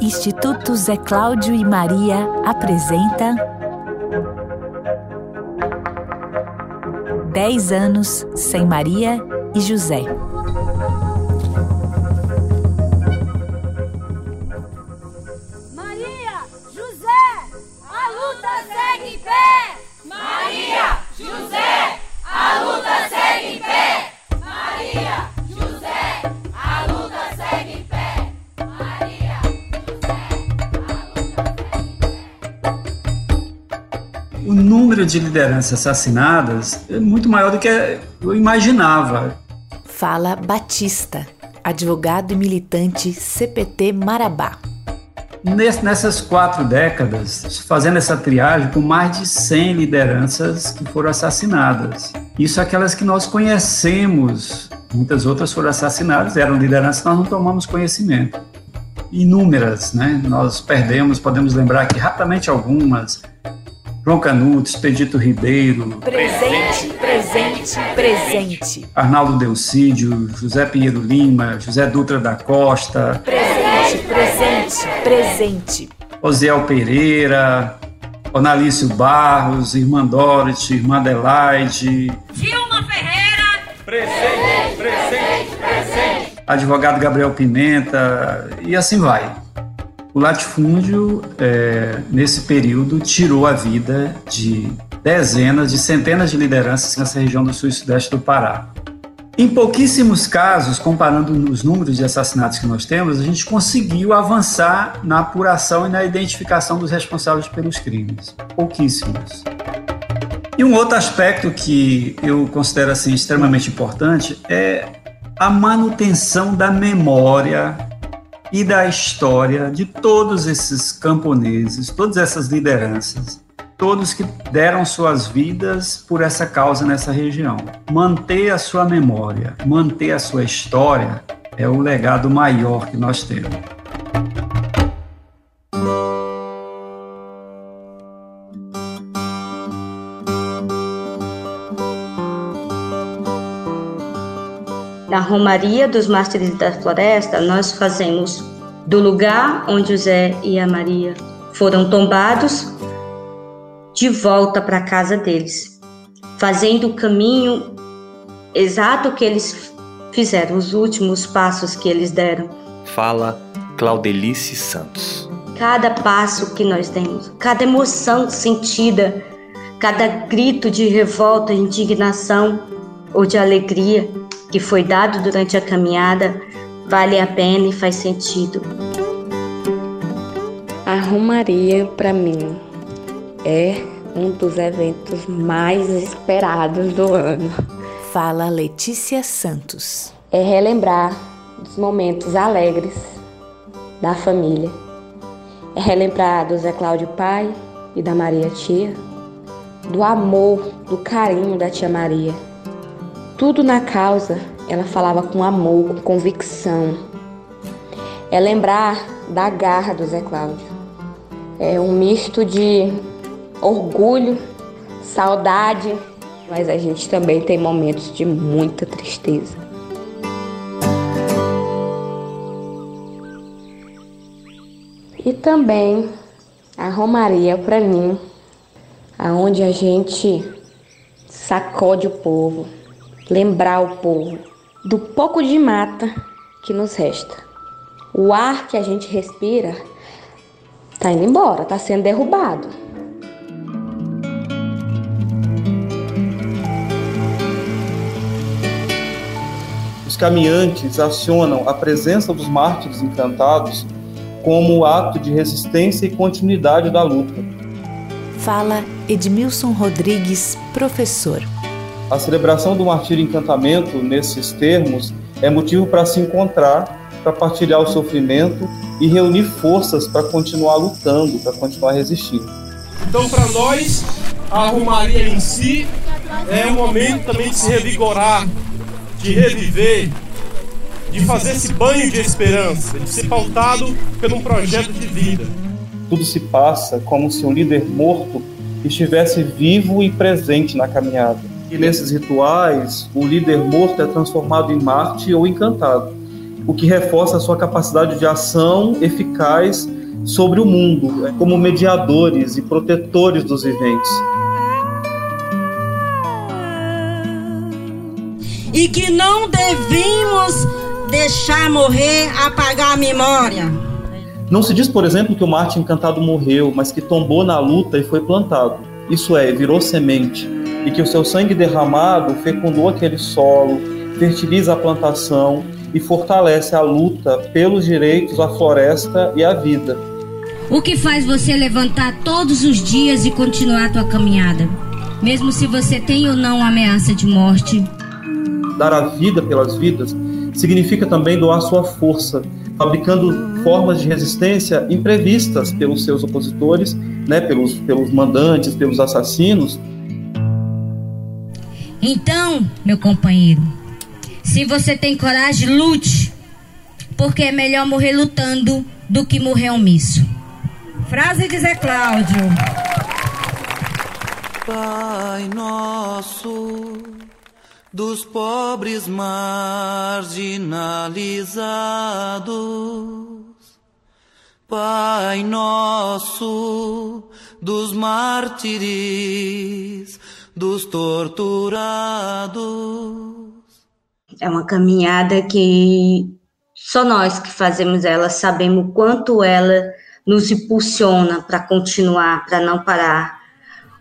Instituto Zé Cláudio e Maria apresenta 10 anos sem Maria e José. Maria, José, de lideranças assassinadas é muito maior do que eu imaginava. Fala Batista, advogado e militante CPT Marabá. Nes- Nessas quatro décadas, fazendo essa triagem, com mais de 100 lideranças que foram assassinadas. Isso aquelas que nós conhecemos, muitas outras foram assassinadas, eram lideranças que nós não tomamos conhecimento. Inúmeras, né? Nós perdemos, podemos lembrar aqui rapidamente algumas. João Canuto, Expedito Ribeiro, Presente, presente, presente. Arnaldo Delcídio, José Pinheiro Lima, José Dutra da Costa, Presente, presente, presente. Osiel Pereira, Onalício Barros, Irmã Dorothy, Irmã Adelaide, Dilma Ferreira! advogado Gabriel Pimenta, e assim vai. O latifúndio, é, nesse período, tirou a vida de dezenas, de centenas de lideranças nessa região do sul e sudeste do Pará. Em pouquíssimos casos, comparando os números de assassinatos que nós temos, a gente conseguiu avançar na apuração e na identificação dos responsáveis pelos crimes. Pouquíssimos. E um outro aspecto que eu considero assim extremamente importante é a manutenção da memória e da história de todos esses camponeses, todas essas lideranças, todos que deram suas vidas por essa causa nessa região. Manter a sua memória, manter a sua história é o legado maior que nós temos. Na Romaria dos Mártires da Floresta, nós fazemos do lugar onde José e a Maria foram tombados de volta para a casa deles, fazendo o caminho exato que eles fizeram, os últimos passos que eles deram. Fala Claudelice Santos. Cada passo que nós demos, cada emoção sentida, cada grito de revolta, indignação ou de alegria que foi dado durante a caminhada vale a pena e faz sentido. A Romaria, para mim, é um dos eventos mais esperados do ano. Fala Letícia Santos. É relembrar dos momentos alegres da família. É relembrar do Zé Cláudio pai e da Maria tia, do amor, do carinho da tia Maria. Tudo na causa ela falava com amor, com convicção. É lembrar da garra do Zé Cláudio. É um misto de orgulho, saudade, mas a gente também tem momentos de muita tristeza. E também a Romaria para mim, aonde a gente sacode o povo, lembrar o povo do pouco de mata que nos resta. O ar que a gente respira tá indo embora, tá sendo derrubado. Os caminhantes acionam a presença dos mártires encantados como ato de resistência e continuidade da luta. Fala Edmilson Rodrigues, professor. A celebração do martírio encantamento, nesses termos, é motivo para se encontrar, para partilhar o sofrimento e reunir forças para continuar lutando, para continuar resistindo. Então, para nós, a Romaria em si é um momento também de se revigorar, de reviver, de fazer esse banho de esperança, de ser pautado por um projeto de vida. Tudo se passa como se um líder morto estivesse vivo e presente na caminhada. E nesses rituais, o líder morto é transformado em Marte ou encantado. o que reforça a sua capacidade de ação eficaz sobre o mundo, né, como mediadores e protetores dos viventes. E que não devemos deixar morrer, apagar a memória. Não se diz, por exemplo, que o Marte encantado morreu, mas que tombou na luta e foi plantado. Isso é, virou semente, e que o seu sangue derramado fecundou aquele solo, fertiliza a plantação e fortalece a luta pelos direitos à floresta e à vida. O que faz você levantar todos os dias e continuar a tua caminhada? Mesmo se você tem ou não ameaça de morte. Dar a vida pelas vidas significa também doar sua força, fabricando formas de resistência imprevistas pelos seus opositores, né, pelos, pelos mandantes, pelos assassinos. Então, meu companheiro, se você tem coragem, lute, porque é melhor morrer lutando do que morrer omisso. Frase de Zé Cláudio. Pai nosso dos pobres marginalizados, Pai nosso dos mártires, dos torturados. É uma caminhada que só nós que fazemos ela sabemos o quanto ela nos impulsiona para continuar, para não parar,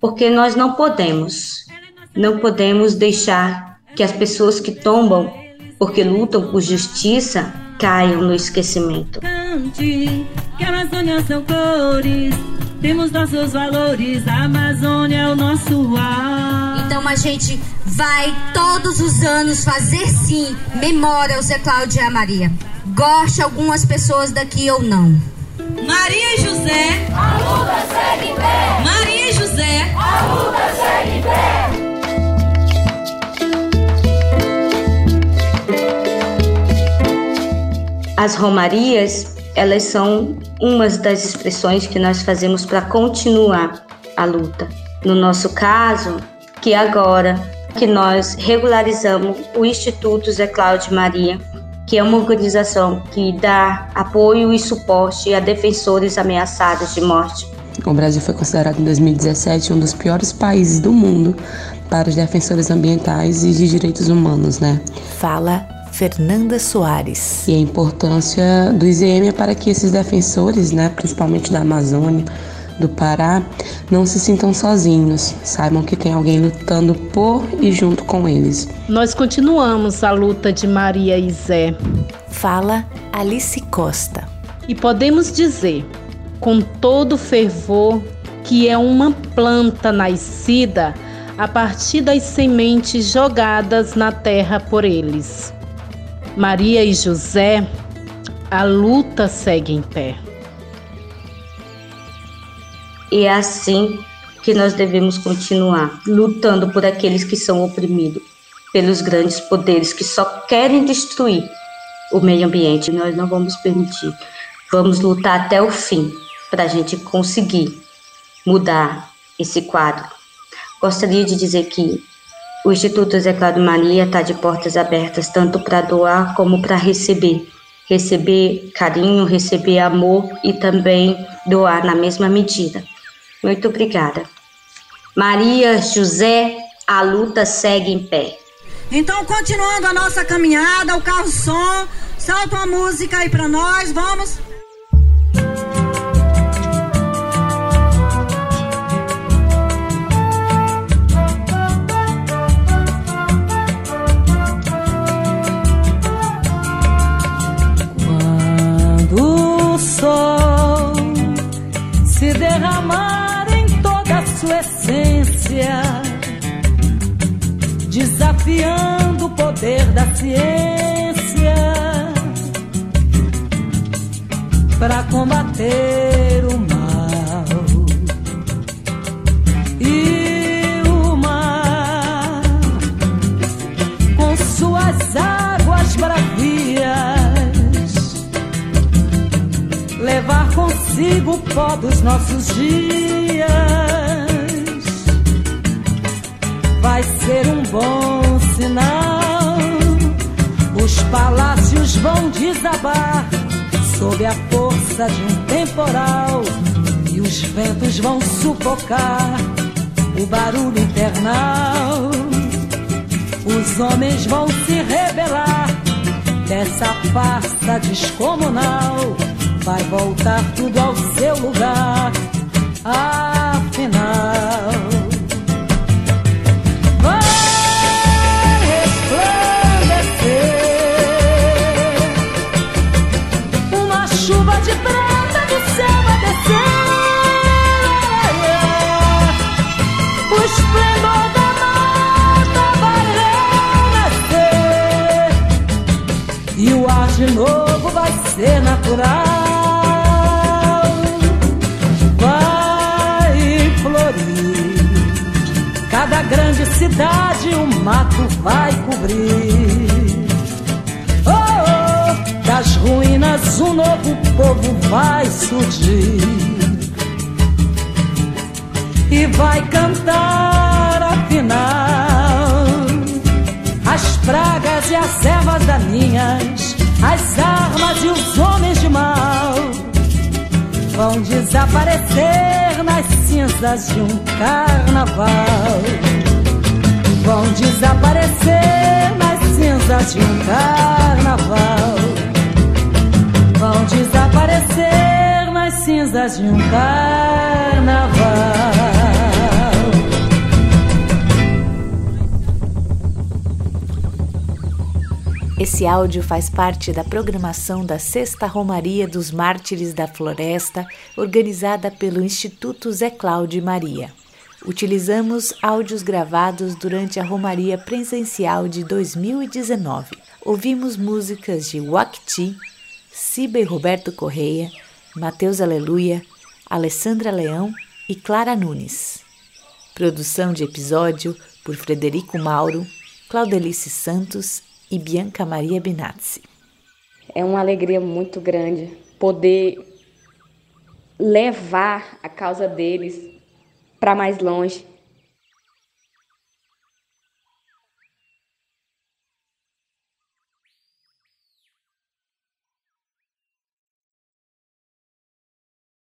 porque nós não podemos, não podemos deixar que as pessoas que tombam porque lutam por justiça caiam no esquecimento. Cante, que a Amazônia são cores, temos nossos valores, a Amazônia é o nosso ar. Então a gente vai todos os anos fazer sim memória ao Zé Cláudio e a Maria. Goste algumas pessoas daqui ou não. Maria e José. A luta segue em pé. Maria e José. A luta segue em pé. As romarias, elas são umas das expressões que nós fazemos para continuar a luta. No nosso caso, que agora que nós regularizamos o Instituto Zé Cláudio Maria, que é uma organização que dá apoio e suporte a defensores ameaçados de morte. O Brasil foi considerado em 2017 um dos piores países do mundo para os defensores ambientais e de direitos humanos, né? Fala Fernanda Soares. E a importância do IZM é para que esses defensores, né, principalmente da Amazônia, do Pará, não se sintam sozinhos, saibam que tem alguém lutando por e junto com eles. Nós continuamos a luta de Maria e Zé. Fala Alice Costa. E podemos dizer, com todo fervor, que é uma planta nascida a partir das sementes jogadas na terra por eles. Maria e José, a luta segue em pé. E é assim que nós devemos continuar lutando por aqueles que são oprimidos, pelos grandes poderes que só querem destruir o meio ambiente. Nós não vamos permitir. Vamos lutar até o fim para a gente conseguir mudar esse quadro. Gostaria de dizer que o Instituto Zé Maria está de portas abertas tanto para doar como para receber. Receber carinho, receber amor e também doar na mesma medida. Muito obrigada. Maria, José, a luta segue em pé. Então, continuando a nossa caminhada, o carro som, solta uma música aí para nós, vamos. Desafiando o poder da ciência para combater o mal. E o mar, com suas águas bravias, levar consigo o pó dos nossos dias. Vai ser um bom sinal. Os palácios vão desabar sob a força de um temporal e os ventos vão sufocar o barulho infernal. Os homens vão se rebelar dessa pasta descomunal. Vai voltar tudo ao seu lugar, afinal. Ser natural. Vai florir cada grande cidade, o mato vai cobrir. Oh, oh, das ruínas um novo povo vai surgir e vai cantar afinal as pragas e as ervas daninhas, as armas e homens de mal vão desaparecer nas cinzas de um carnaval. Vão desaparecer nas cinzas de um carnaval. Vão desaparecer nas cinzas de um carnaval. Esse áudio faz parte da programação da Sexta Romaria dos Mártires da Floresta, organizada pelo Instituto Zé Cláudio Maria. Utilizamos áudios gravados durante a Romaria presencial de 2019. Ouvimos músicas de Wakti, Ciba e Roberto Correia, Mateus Aleluia, Alessandra Leão e Clara Nunes. Produção de episódio por Frederico Mauro, Claudelice Santos e Bianca Maria Binazzi. É uma alegria muito grande poder levar a causa deles para mais longe,